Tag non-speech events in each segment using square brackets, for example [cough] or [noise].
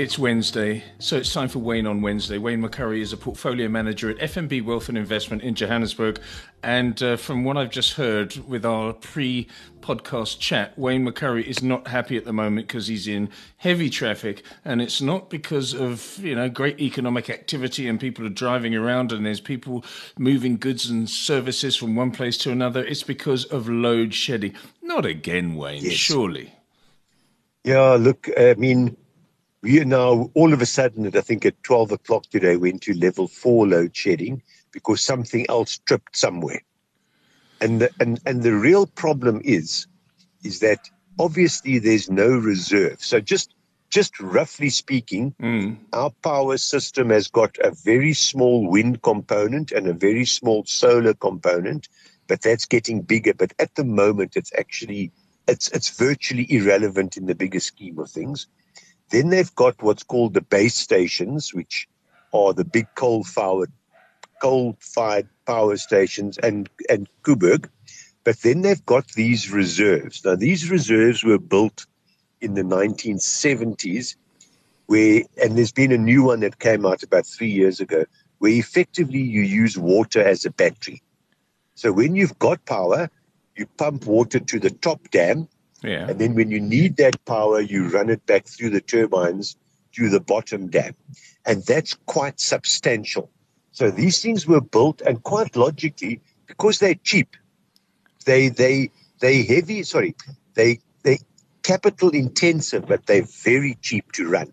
It's Wednesday, so it's time for Wayne on Wednesday. Wayne McCurrie is a portfolio manager at FNB Wealth and Investment in Johannesburg. And uh, from what I've just heard with our pre podcast chat, Wayne McCurrie is not happy at the moment because he's in heavy traffic. And it's not because of, you know, great economic activity and people are driving around and there's people moving goods and services from one place to another. It's because of load shedding. Not again, Wayne, yes. surely. Yeah, look, I mean, we are now all of a sudden at I think at 12 o'clock today we went to level four load shedding because something else tripped somewhere. And the, and, and the real problem is, is that obviously there's no reserve. So just, just roughly speaking, mm. our power system has got a very small wind component and a very small solar component, but that's getting bigger. But at the moment, it's actually, it's, it's virtually irrelevant in the bigger scheme of things. Then they've got what's called the base stations, which are the big coal-fired coal-fired power stations and and Koeberg. But then they've got these reserves. Now these reserves were built in the 1970s, where and there's been a new one that came out about three years ago, where effectively you use water as a battery. So when you've got power, you pump water to the top dam yeah. And then when you need that power, you run it back through the turbines to the bottom dam. And that's quite substantial. So these things were built and quite logically, because they're cheap, they they they heavy, sorry, they they capital intensive, but they're very cheap to run.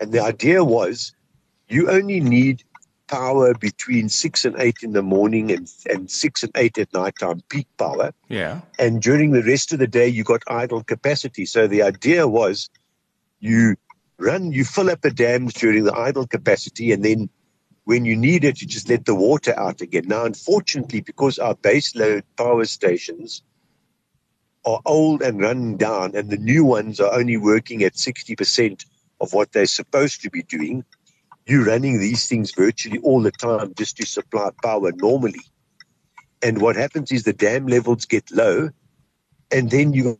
And the idea was you only need power between six and eight in the morning and, and six and eight at night time, peak power. Yeah. And during the rest of the day, you got idle capacity. So the idea was you run, you fill up the dams during the idle capacity, and then when you need it, you just let the water out again. Now, unfortunately, because our base load power stations are old and running down, and the new ones are only working at 60% of what they're supposed to be doing, you're running these things virtually all the time just to supply power normally. And what happens is the dam levels get low, and then you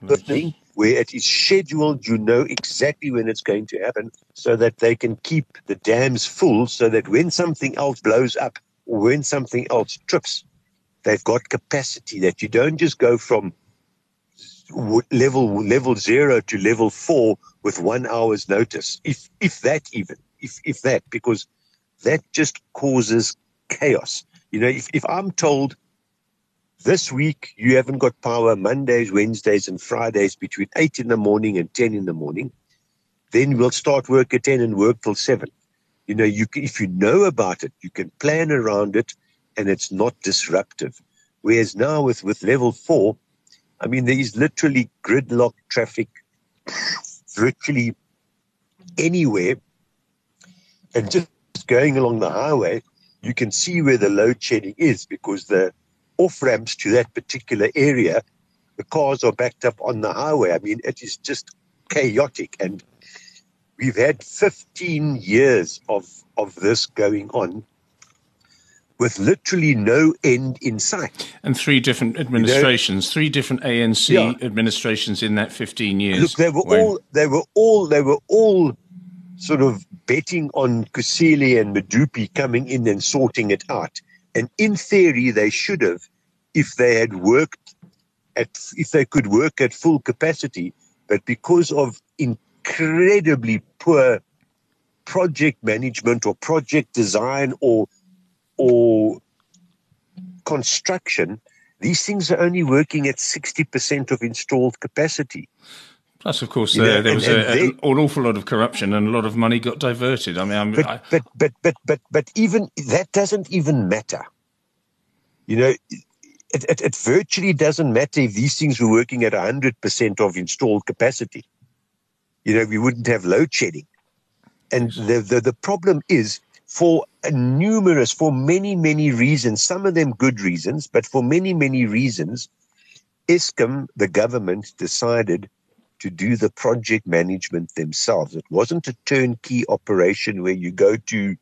the thing where it is scheduled, you know exactly when it's going to happen, so that they can keep the dams full, so that when something else blows up or when something else trips, they've got capacity that you don't just go from level level zero to level four with one hour's notice, if if that even, if if that, because that just causes chaos. You know, if, if I'm told this week you haven't got power Mondays, Wednesdays, and Fridays between eight in the morning and ten in the morning, then we'll start work at ten and work till seven. You know, you can, if you know about it, you can plan around it, and it's not disruptive. Whereas now with with level four, I mean, there is literally gridlock traffic virtually anywhere. And just going along the highway, you can see where the load shedding is because the off ramps to that particular area, the cars are backed up on the highway. I mean, it is just chaotic. And we've had 15 years of, of this going on with literally no end in sight. And three different administrations, you know, three different ANC yeah. administrations in that 15 years. Look, they were when... all they were all they were all sort of betting on Kusile and Medupi coming in and sorting it out. And in theory, they should have, if they had worked at, if they could work at full capacity. But because of incredibly poor project management or project design or or construction, these things are only working at 60% of installed capacity. Plus, of course, uh, know, there was and, and a, they, an awful lot of corruption and a lot of money got diverted. I mean, I'm, but, I, but, but, but, but, but even that doesn't even matter. You know, it, it, it virtually doesn't matter if these things were working at 100% of installed capacity. You know, we wouldn't have load shedding. And the, the, the problem is for numerous, for many, many reasons, some of them good reasons, but for many, many reasons, Eskom, the government, decided to do the project management themselves. It wasn't a turnkey operation where you go to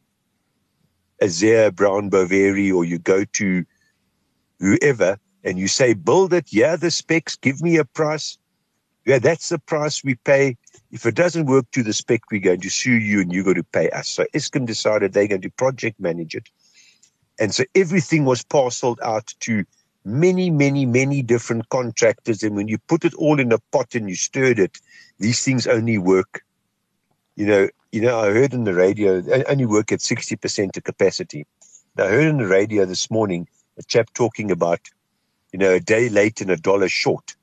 Asea Brown Boveri or you go to whoever, and you say, build it, yeah, the specs, give me a price. Yeah, that's the price we pay. If it doesn't work to the spec, we're going to sue you and you're going to pay us. So Eskom decided they're going to project manage it. And so everything was parceled out to many, many, many different contractors. And when you put it all in a pot and you stirred it, these things only work. You know, you know, I heard on the radio, they only work at 60% of capacity. I heard on the radio this morning a chap talking about, you know, a day late and a dollar short.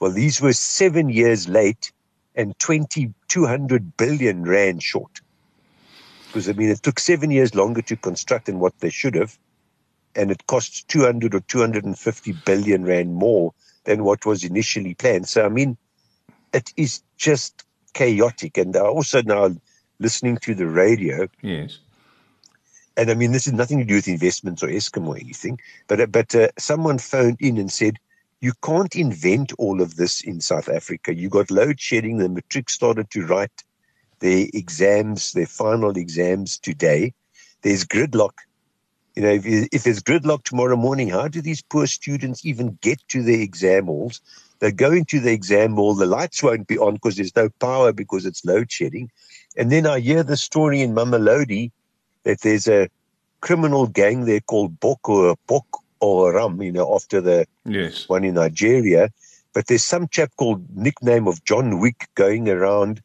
Well, these were seven years late and 20, 200 billion rand short. Because, I mean, it took seven years longer to construct than what they should have. And it costs 200 or 250 billion rand more than what was initially planned. So, I mean, it is just chaotic. And I also now listening to the radio. Yes. And I mean, this is nothing to do with investments or Eskom or anything. But but uh, someone phoned in and said, you can't invent all of this in South Africa. You got load shedding. The matric started to write their exams, their final exams today. There's gridlock. You know, if, if there's gridlock tomorrow morning, how do these poor students even get to their exam halls? They're going to the exam hall. The lights won't be on because there's no power because it's load shedding. And then I hear the story in Mamelodi that there's a criminal gang there called Boko or Boko or Ram, you know, after the yes. one in Nigeria. But there's some chap called nickname of John Wick going around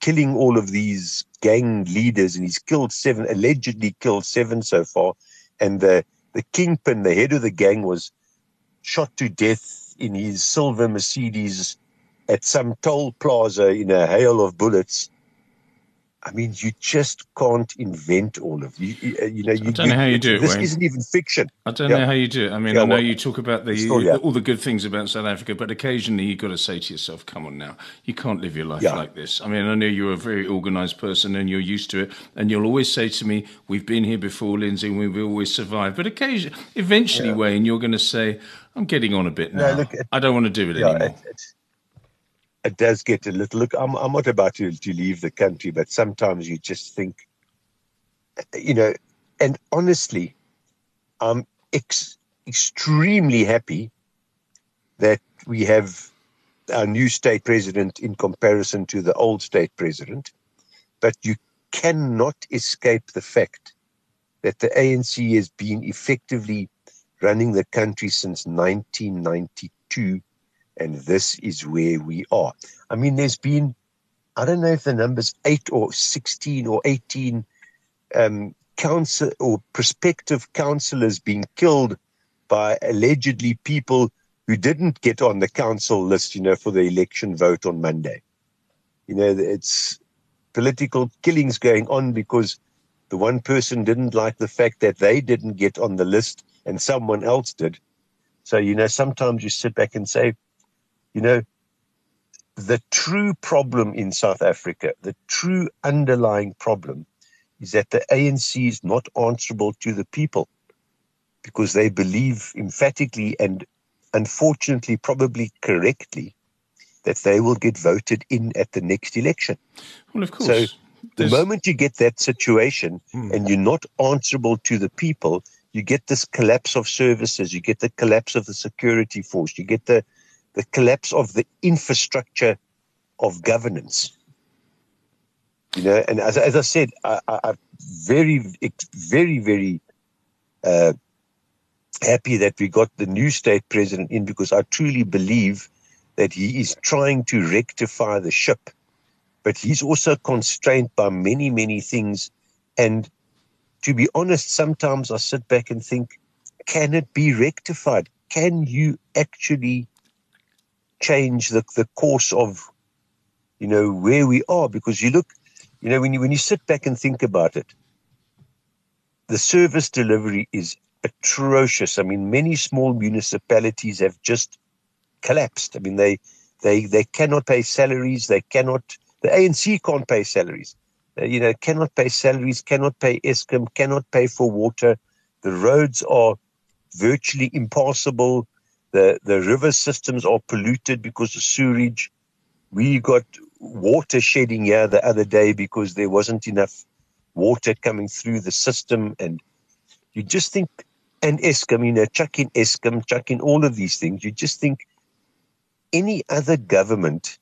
killing all of these gang leaders, and he's killed seven, allegedly killed seven so far. And the the kingpin, the head of the gang, was shot to death in his silver Mercedes at some toll plaza in a hail of bullets. I mean, you just can't invent all of you. You, uh, you know, you, I don't know how you do it. This Wayne. isn't even fiction. I don't Yeah. know how you do it. I mean, Yeah, I know well, you talk about the still, yeah. all the good things about South Africa, but occasionally you've got to say to yourself, "Come on now, you can't live your life like this." I mean, I know you're a very organised person and you're used to it, and you'll always say to me, "We've been here before, Lindsay, and we've always survived." But occasionally, eventually, Wayne, you're going to say, "I'm getting on a bit No, now. look, it- I don't want to do it anymore." it, it, it does get a little. Look, I'm I'm not about to to leave the country, but sometimes you just think, you know, and honestly, I'm ex- extremely happy that we have our new state president in comparison to the old state president, but you cannot escape the fact that the ANC has been effectively running the country since 1992 and this is where we are. I mean, there's been, I don't know if the number's eight or 16 or 18 um, council or prospective councillors being killed by allegedly people who didn't get on the council list, you know, for the election vote on Monday. You know, it's political killings going on because the one person didn't like the fact that they didn't get on the list and someone else did. So, you know, sometimes you sit back and say, you know, the true problem in South Africa, the true underlying problem is that the ANC is not answerable to the people because they believe emphatically and unfortunately, probably correctly, that they will get voted in at the next election. Well, of course. So the There's- moment you get that situation hmm. and you're not answerable to the people, you get this collapse of services, you get the collapse of the security force, you get the, the collapse of the infrastructure of governance. You know, and as, as I said, I, I'm very, very, very uh, happy that we got the new state president in because I truly believe that he is trying to rectify the ship but he's also constrained by many, many things. And to be honest, sometimes I sit back and think, can it be rectified? Can you actually change the, the course of, you know, where we are? Because you look, you know, when you when you sit back and think about it, the service delivery is atrocious. I mean, many small municipalities have just collapsed. I mean, they they they cannot pay salaries. They cannot. The ANC can't pay salaries. Uh, you know, cannot pay salaries. Cannot pay Eskom. Cannot pay for water. The roads are virtually impassable. The the river systems are polluted because of sewage. We got water shedding here the other day because there wasn't enough water coming through the system, and you just think and Eskom, you know, chuck in Eskom, chuck in all of these things. You just think any other government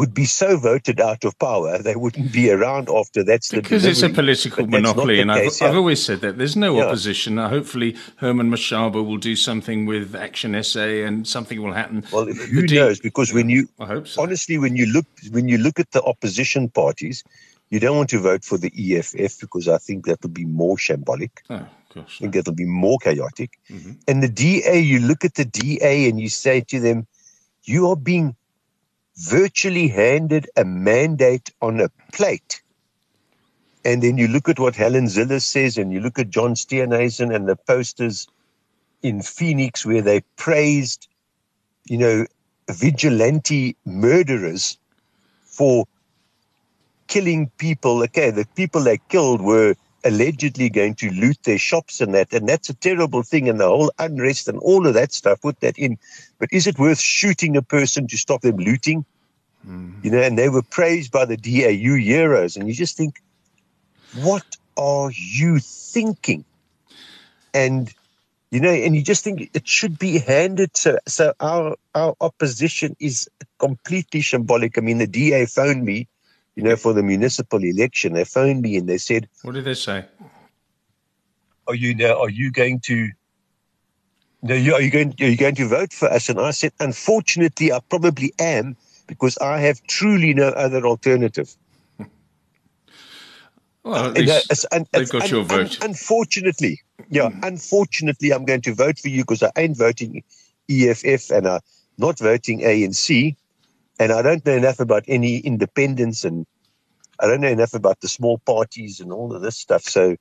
would be so voted out of power they wouldn't be around after that's because it's a political monopoly and I've. I've, always said that there's no yeah. opposition uh, hopefully Herman Mashaba will do something with Action SA and something will happen well who D- knows because when you I hope so. honestly when you look when you look at the opposition parties you don't want to vote for the EFF because I think that will be more shambolic oh. Gosh, I think it'll be more chaotic. Mm-hmm. And the DA, you look at the DA and you say to them, you are being virtually handed a mandate on a plate. And then you look at what Helen Zille says, and you look at John Steenhuisen and the posters in Phoenix where they praised, you know, vigilante murderers for killing people. Okay, the people they killed were allegedly going to loot their shops and that, and that's a terrible thing, and the whole unrest and all of that stuff. Put that in, but is it worth shooting a person to stop them looting? Mm. You know, and they were praised by the DAU heroes, and you just think, what are you thinking? And you know, and you just think it should be handed. So, so our our opposition is completely symbolic. I mean, the DA phoned me you know, for the municipal election, they phoned me and they said, "What did they say? Are you now? Are you going to? No, you, are you going? Are you going to vote for us?" And I said, "Unfortunately, I probably am because I have truly no other alternative." [laughs] Well, at least uh, and, they've got and, your vote. unfortunately, yeah, mm. unfortunately, I'm going to vote for you because I ain't voting EFF and I'm not voting ANC and I don't know enough about any independence, and I don't know enough about the small parties and all of this stuff. So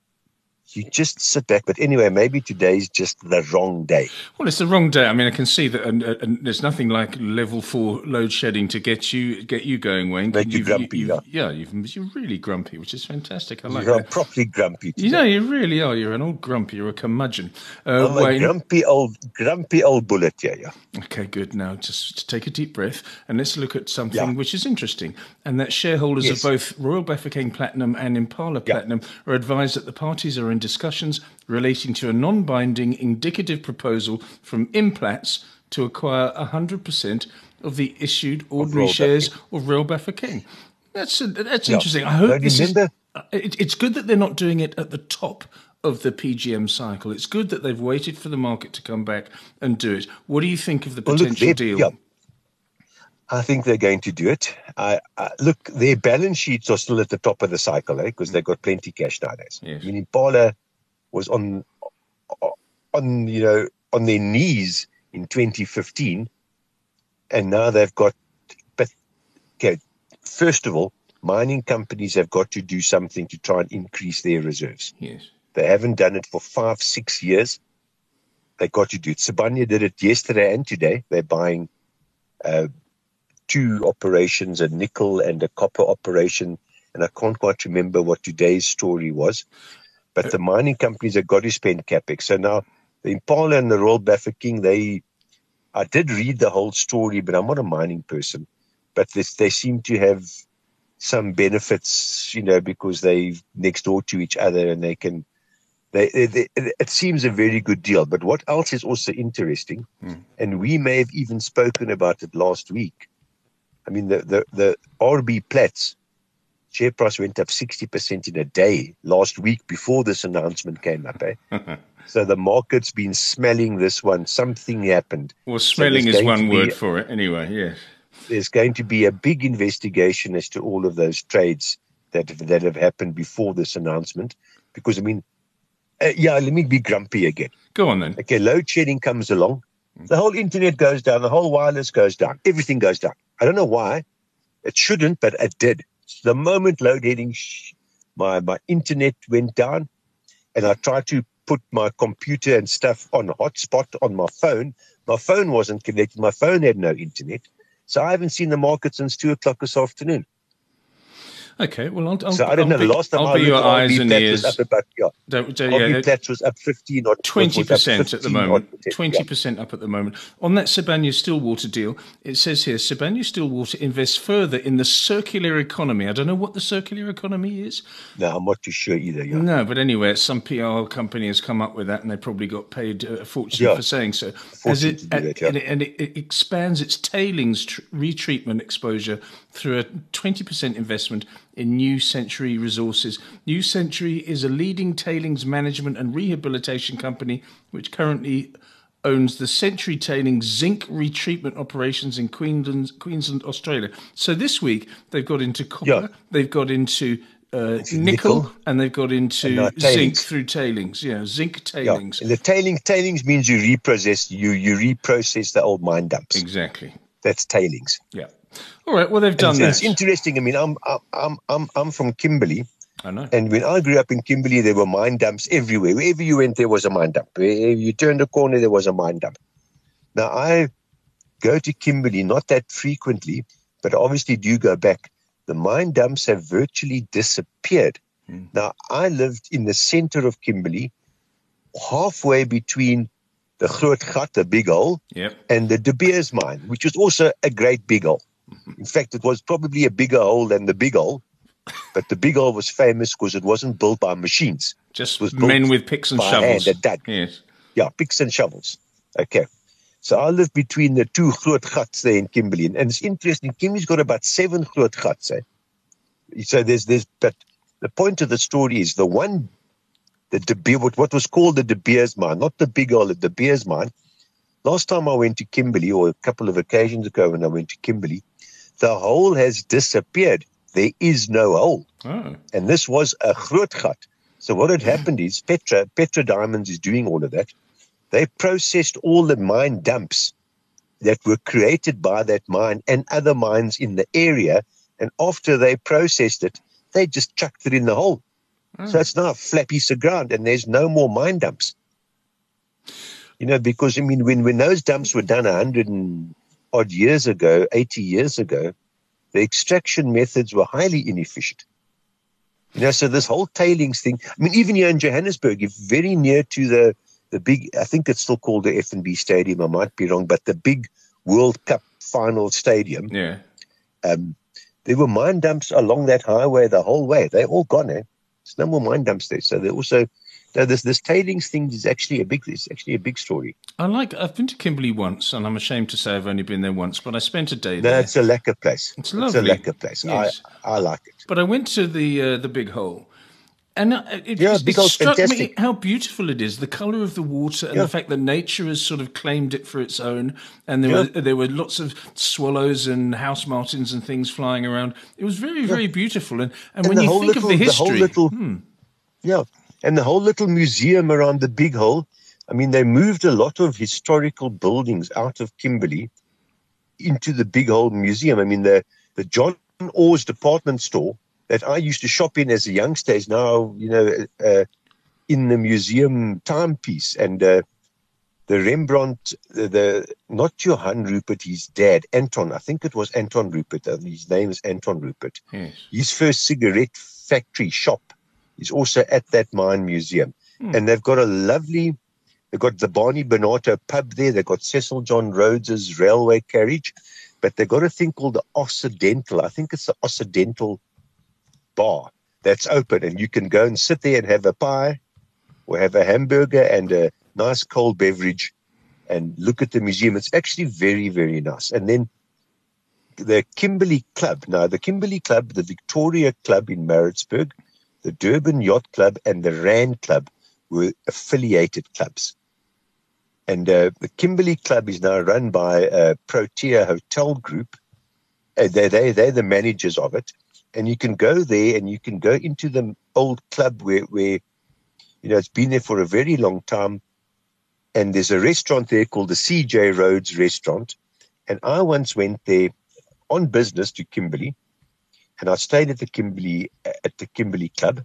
you just sit back. But anyway, maybe today's just the wrong day. Well, it's the wrong day. I mean, I can see that, and, and there's nothing like level four load shedding to get you get you going, Wayne. Make you grumpy, you, yeah. yeah, you're really grumpy, which is fantastic. I like you're that. properly grumpy. Today. You know, you really are. You're an old grumpy. You're a curmudgeon. Uh, I'm Wayne, a grumpy old, grumpy old bullet. Yeah, yeah. Okay, good. Now, just take a deep breath and let's look at something yeah. which is interesting, and that shareholders yes. of both Royal Bafokeng Platinum and Impala yeah. Platinum are advised that the parties are in discussions relating to a non binding indicative proposal from Implats to acquire 100% of the issued ordinary of shares of Royal Bafokeng. That's, a, that's yeah. interesting. I hope this is, uh, it, it's good that they're not doing it at the top of the PGM cycle. It's good that they've waited for the market to come back and do it. What do you think of the potential well, look, deal? Yeah. I think they're going to do it. I, I, look, their balance sheets are still at the top of the cycle, eh? Because they've got plenty cash nowadays. Yes. I mean, Impala was on on you know on their knees in 2015, and now they've got. But okay, first of all, mining companies have got to do something to try and increase their reserves. Yes, they haven't done it for five, six years. They got to do it. Sibanye did it yesterday and today. They're buying uh, two operations, a nickel and a copper operation, and I can't quite remember what today's story was. But the mining companies have got to spend capex. So now the Impala and the Royal Bafokeng, they, I did read the whole story, but I'm not a mining person. But this, they seem to have some benefits, you know, because they're next door to each other and they can. They, they, they, it seems a very good deal. But what else is also interesting, mm. and we may have even spoken about it last week. I mean, the the, the RB Plats share price went up 60% in a day last week before this announcement came up. Eh? [laughs] so the market's been smelling this one. Something happened. Well, smelling so is one word for it anyway, yes. There's going to be a big investigation as to all of those trades that, that have happened before this announcement. Because, I mean, uh, yeah, let me be grumpy again. Go on then. Okay, load shedding comes along. The whole internet goes down. The whole wireless goes down. Everything goes down. I don't know why. It shouldn't, but it did the moment load shedding, my, my internet went down and I tried to put my computer and stuff on a hotspot on my phone. My phone wasn't connected. My phone had no internet. So I haven't seen the market since two o'clock this afternoon. Okay, well, I'll, I'll so I don't I'll know. Be, last time I'll I be your eyes and ears. was up about yeah. Don't, don't, yeah, Plat was up fifteen or twenty percent at the 15 odd moment. percent, Twenty yeah. percent up at the moment. On that Sibanye Stillwater deal, it says here Sibanye Stillwater invests further in the circular economy. I don't know what the circular economy is. No, I'm not too sure either. Yeah. No, but anyway, some PR company has come up with that, and they probably got paid uh, a fortune Yeah. for saying so. As it, do that, yeah. and, it, and it, it expands its tailings tr- retreatment exposure through a 20% investment in New Century Resources. New Century is a leading tailings management and rehabilitation company which currently owns the Century Tailings zinc retreatment operations in Queensland, Queensland, Australia. So this week they've got into copper, Yeah. they've got into uh, nickel, nickel. and they've got into now zinc through tailings. Yeah, zinc tailings. And the tailings tailings means you reprocess you you reprocess the old mine dumps. Exactly. That's tailings. Yeah. All right. Well, they've done It's, that. it's interesting. I mean, I'm I'm I'm I'm from Kimberley, I know. and when I grew up in Kimberley, there were mine dumps everywhere. Wherever you went, there was a mine dump. Wherever you turned a corner, there was a mine dump. Now I go to Kimberley not that frequently, but obviously do go back. The mine dumps have virtually disappeared. Hmm. Now I lived in the center of Kimberley, halfway between the Groot Gat, the big hole, Yep. and the De Beers mine, which was also a great big hole. In fact, it was probably a bigger hole than the big hole, but the big hole was famous because it wasn't built by machines. Just was men with picks and by shovels. hand at that. Yes. Yeah, picks and shovels. Okay. So I live between the two Groot Gats there in Kimberley. And it's interesting, Kimberley's got about seven Groot Gats. Eh? So there's, there's, but the point of the story is the one, the De Beer, what, what was called the De Beers mine, not the big hole, the De Beers mine. Last time I went to Kimberley, or a couple of occasions ago when I went to Kimberley, the hole has disappeared. There is no hole. Oh. And this was a groot gat. So what had happened is Petra, Petra Diamonds is doing all of that. They processed all the mine dumps that were created by that mine and other mines in the area. And after they processed it, they just chucked it in the hole. So hmm. it's now a flat piece of ground and there's no more mine dumps. You know, because I mean, when, when those dumps were done a hundred and odd years ago, 80 years ago, the extraction methods were highly inefficient. You know, so this whole tailings thing, I mean, even here in Johannesburg, if very near to the, the big, I think it's still called the FNB Stadium, I might be wrong, but the big World Cup final stadium, Yeah. um, there were mine dumps along that highway the whole way. They're all gone, eh? There's no more mine dumps there. So they also, no, this this tailings thing is actually a big, it's actually a big story. I like. I've been to Kimberley once, and I'm ashamed to say I've only been there once. But I spent a day there. it's a lacquer place. It's lovely. a lovely. lacquer place. Yes. I, I like it. But I went to the uh, the big hole, and uh, it, Yeah, it, big it hole's struck me how beautiful it is. The color of the water and Yeah. the fact that nature has sort of claimed it for its own. And there were there were lots of swallows and house martins and things flying around. It was very very beautiful. And and, when you think little, of the the whole history, little, hmm, yeah, and the whole little museum around the big hole. I mean, they moved a lot of historical buildings out of Kimberley into the big hole museum. I mean, the the John Orr's department store that I used to shop in as a youngster is now, you know, uh, in the museum timepiece. And uh, the Rembrandt, the, the not Johann Rupert, his dad, Anton. I think it was Anton Rupert. uh, His name is Anton Rupert. yes, His first cigarette factory shop is also at that mine museum. Hmm. And they've got a lovely, they've got the Barney Barnato pub there. They've got Cecil John Rhodes's railway carriage, but they've got a thing called the Occidental. I think it's the Occidental bar that's open and you can go and sit there and have a pie or have a hamburger and a nice cold beverage and look at the museum. It's actually very, very nice. And then the Kimberley Club. Now, the Kimberley Club, the Victoria Club in Maritzburg, the Durban Yacht Club, and the Rand Club were affiliated clubs. And uh, the Kimberley Club is now run by a Protea Hotel Group. Uh, they, they, they're the managers of it. And you can go there and you can go into the old club where, where, you know, it's been there for a very long time. And there's a restaurant there called the CJ Rhodes Restaurant. And I once went there on business to Kimberley, and I stayed at the Kimberley at the Kimberley Club.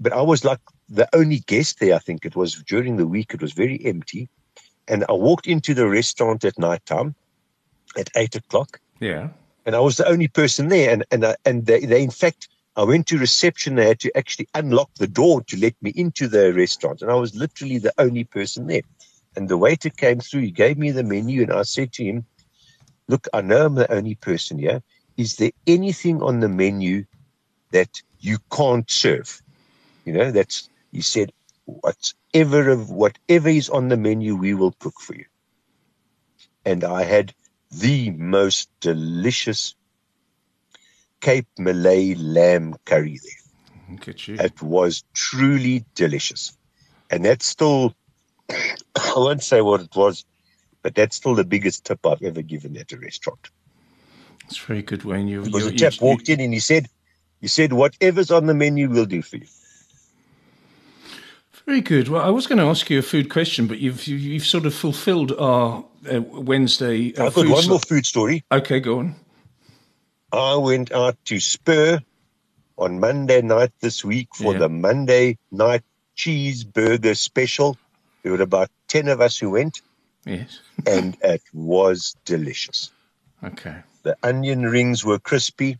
But I was like the only guest there. I think it was during the week. It was very empty, and I walked into the restaurant at night time, at eight o'clock, yeah, and I was the only person there. And and I, and they, they in fact I went to reception. They had to actually unlock the door to let me into the restaurant. And I was literally the only person there. And the waiter came through. He gave me the menu. And I said to him, Look, I know I'm the only person here. Is there anything on the menu that you can't serve? You know, that's, he said, whatever of whatever is on the menu, we will cook for you. And I had the most delicious Cape Malay lamb curry there. Look at you. It was truly delicious. And that's still, [coughs] I won't say what it was, but that's still the biggest tip I've ever given at a restaurant. It's very good, Wayne. You, Because you, the chap you- walked in and he said, he said, whatever's on the menu, we'll do for you. Very good. Well, I was going to ask you a food question, but you've you- you've sort of fulfilled our uh, Wednesday. Uh, I've got one slot. more food story. Okay, go on. I went out to Spur on Monday night this week for Yeah. the Monday night cheeseburger special. There were about 10 of us who went, Yes. [laughs] and it was delicious. Okay. The onion rings were crispy,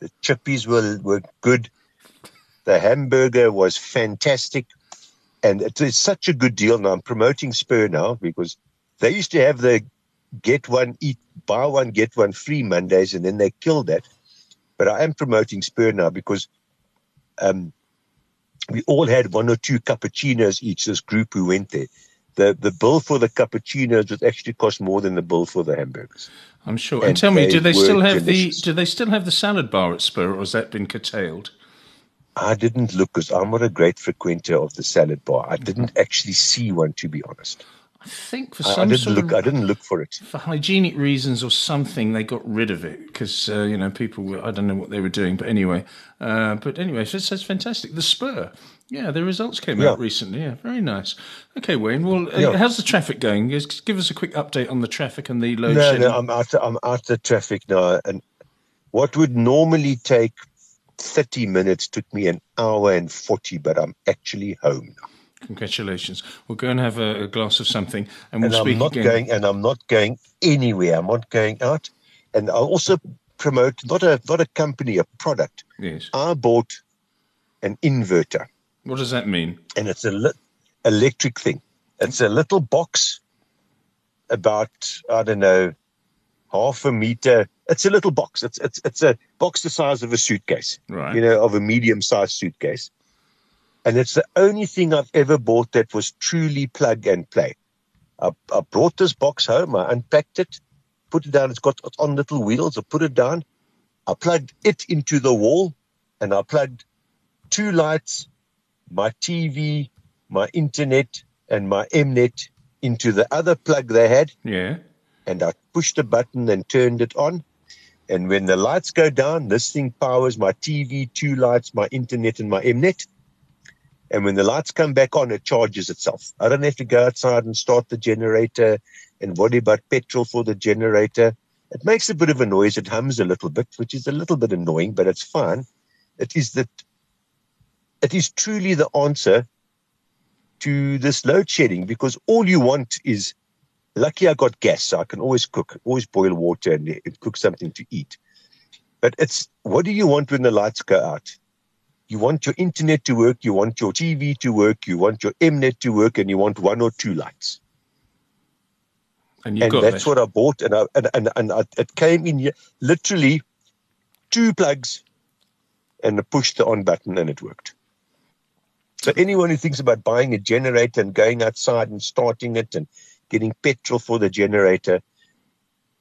the chippies were, were good, the hamburger was fantastic, and it is such a good deal. Now I'm promoting Spur now because they used to have the get one, eat, buy one, get one free Mondays, and then they killed that. But I am promoting Spur now because um, we all had one or two cappuccinos each, this group who went there. The, the bill for the cappuccinos would actually cost more than the bill for the hamburgers. I'm sure. And, And tell me, do they still have delicious. the do they still have the salad bar at Spur, or has that been curtailed? I didn't look because I'm not a great frequenter of the salad bar. I didn't actually see one, to be honest. I think for I, I some didn't look. of I didn't look for it. for hygienic reasons or something, they got rid of it because uh, you know people. Were, I don't know what they were doing, but anyway. Uh, but anyway, so that's fantastic. The Spur, yeah, the results came Yeah. out recently. Yeah, very nice. Okay, Wayne. Well, uh, Yeah. how's the traffic going? Give us a quick update on the traffic and the load No, shedding. no, I'm out. I'm out of traffic now, and what would normally take thirty minutes took me an hour and forty. But I'm actually home now, Congratulations. We'll go and have a, a glass of something, and we'll and speak I'm not again. going. And I'm not going anywhere. I'm not going out. And I also promote not a not a company, a product. Yes. I bought an inverter. What does that mean? and it's a li- electric thing. It's a little box, about I don't know, half a meter. It's a little box. It's it's it's a box the size of a suitcase, Right. you know, of a medium-sized suitcase. And it's the only thing I've ever bought that was truly plug and play. I, I brought this box home. I unpacked it, put it down. It's got it's on little wheels. I put it down. I plugged it into the wall, and I plugged two lights, my TV, my internet, and my Mnet into the other plug they had, Yeah. and I pushed a button and turned it on. And when the lights go down, this thing powers my TV, two lights, my internet, and my Mnet. And when the lights come back on, it charges itself. I don't have to go outside and start the generator and worry about petrol for the generator. It makes a bit of a noise. It hums a little bit, which is a little bit annoying, but it's fine. It is that it is truly the answer to this load shedding because all you want is lucky I got gas, so I can always cook, always boil water and, and cook something to eat. But it's what do you want when the lights go out? You want your internet to work, you want your TV to work, you want your Mnet to work, and you want one or two lights. And and that's that. what I bought, and I, and and, and I, it came in literally two plugs, and I pushed the on button, and it worked. So anyone who thinks about buying a generator and going outside and starting it and getting petrol for the generator,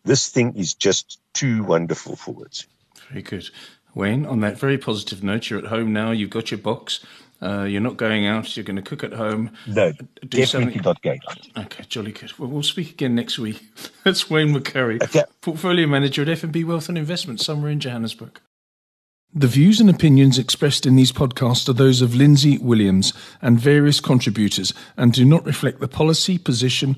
this thing is just too wonderful for words. Very good. Wayne, on that very positive note, you're at home now, you've got your box, uh, you're not going out, you're going to cook at home. No, Do definitely something- not going on. Okay, jolly good. Well, we'll speak again next week. [laughs] That's Wayne McCurrie, Okay. Portfolio Manager at FNB Wealth and Investment, somewhere in Johannesburg. The views and opinions expressed in these podcasts are those of Lindsay Williams and various contributors and do not reflect the policy, position,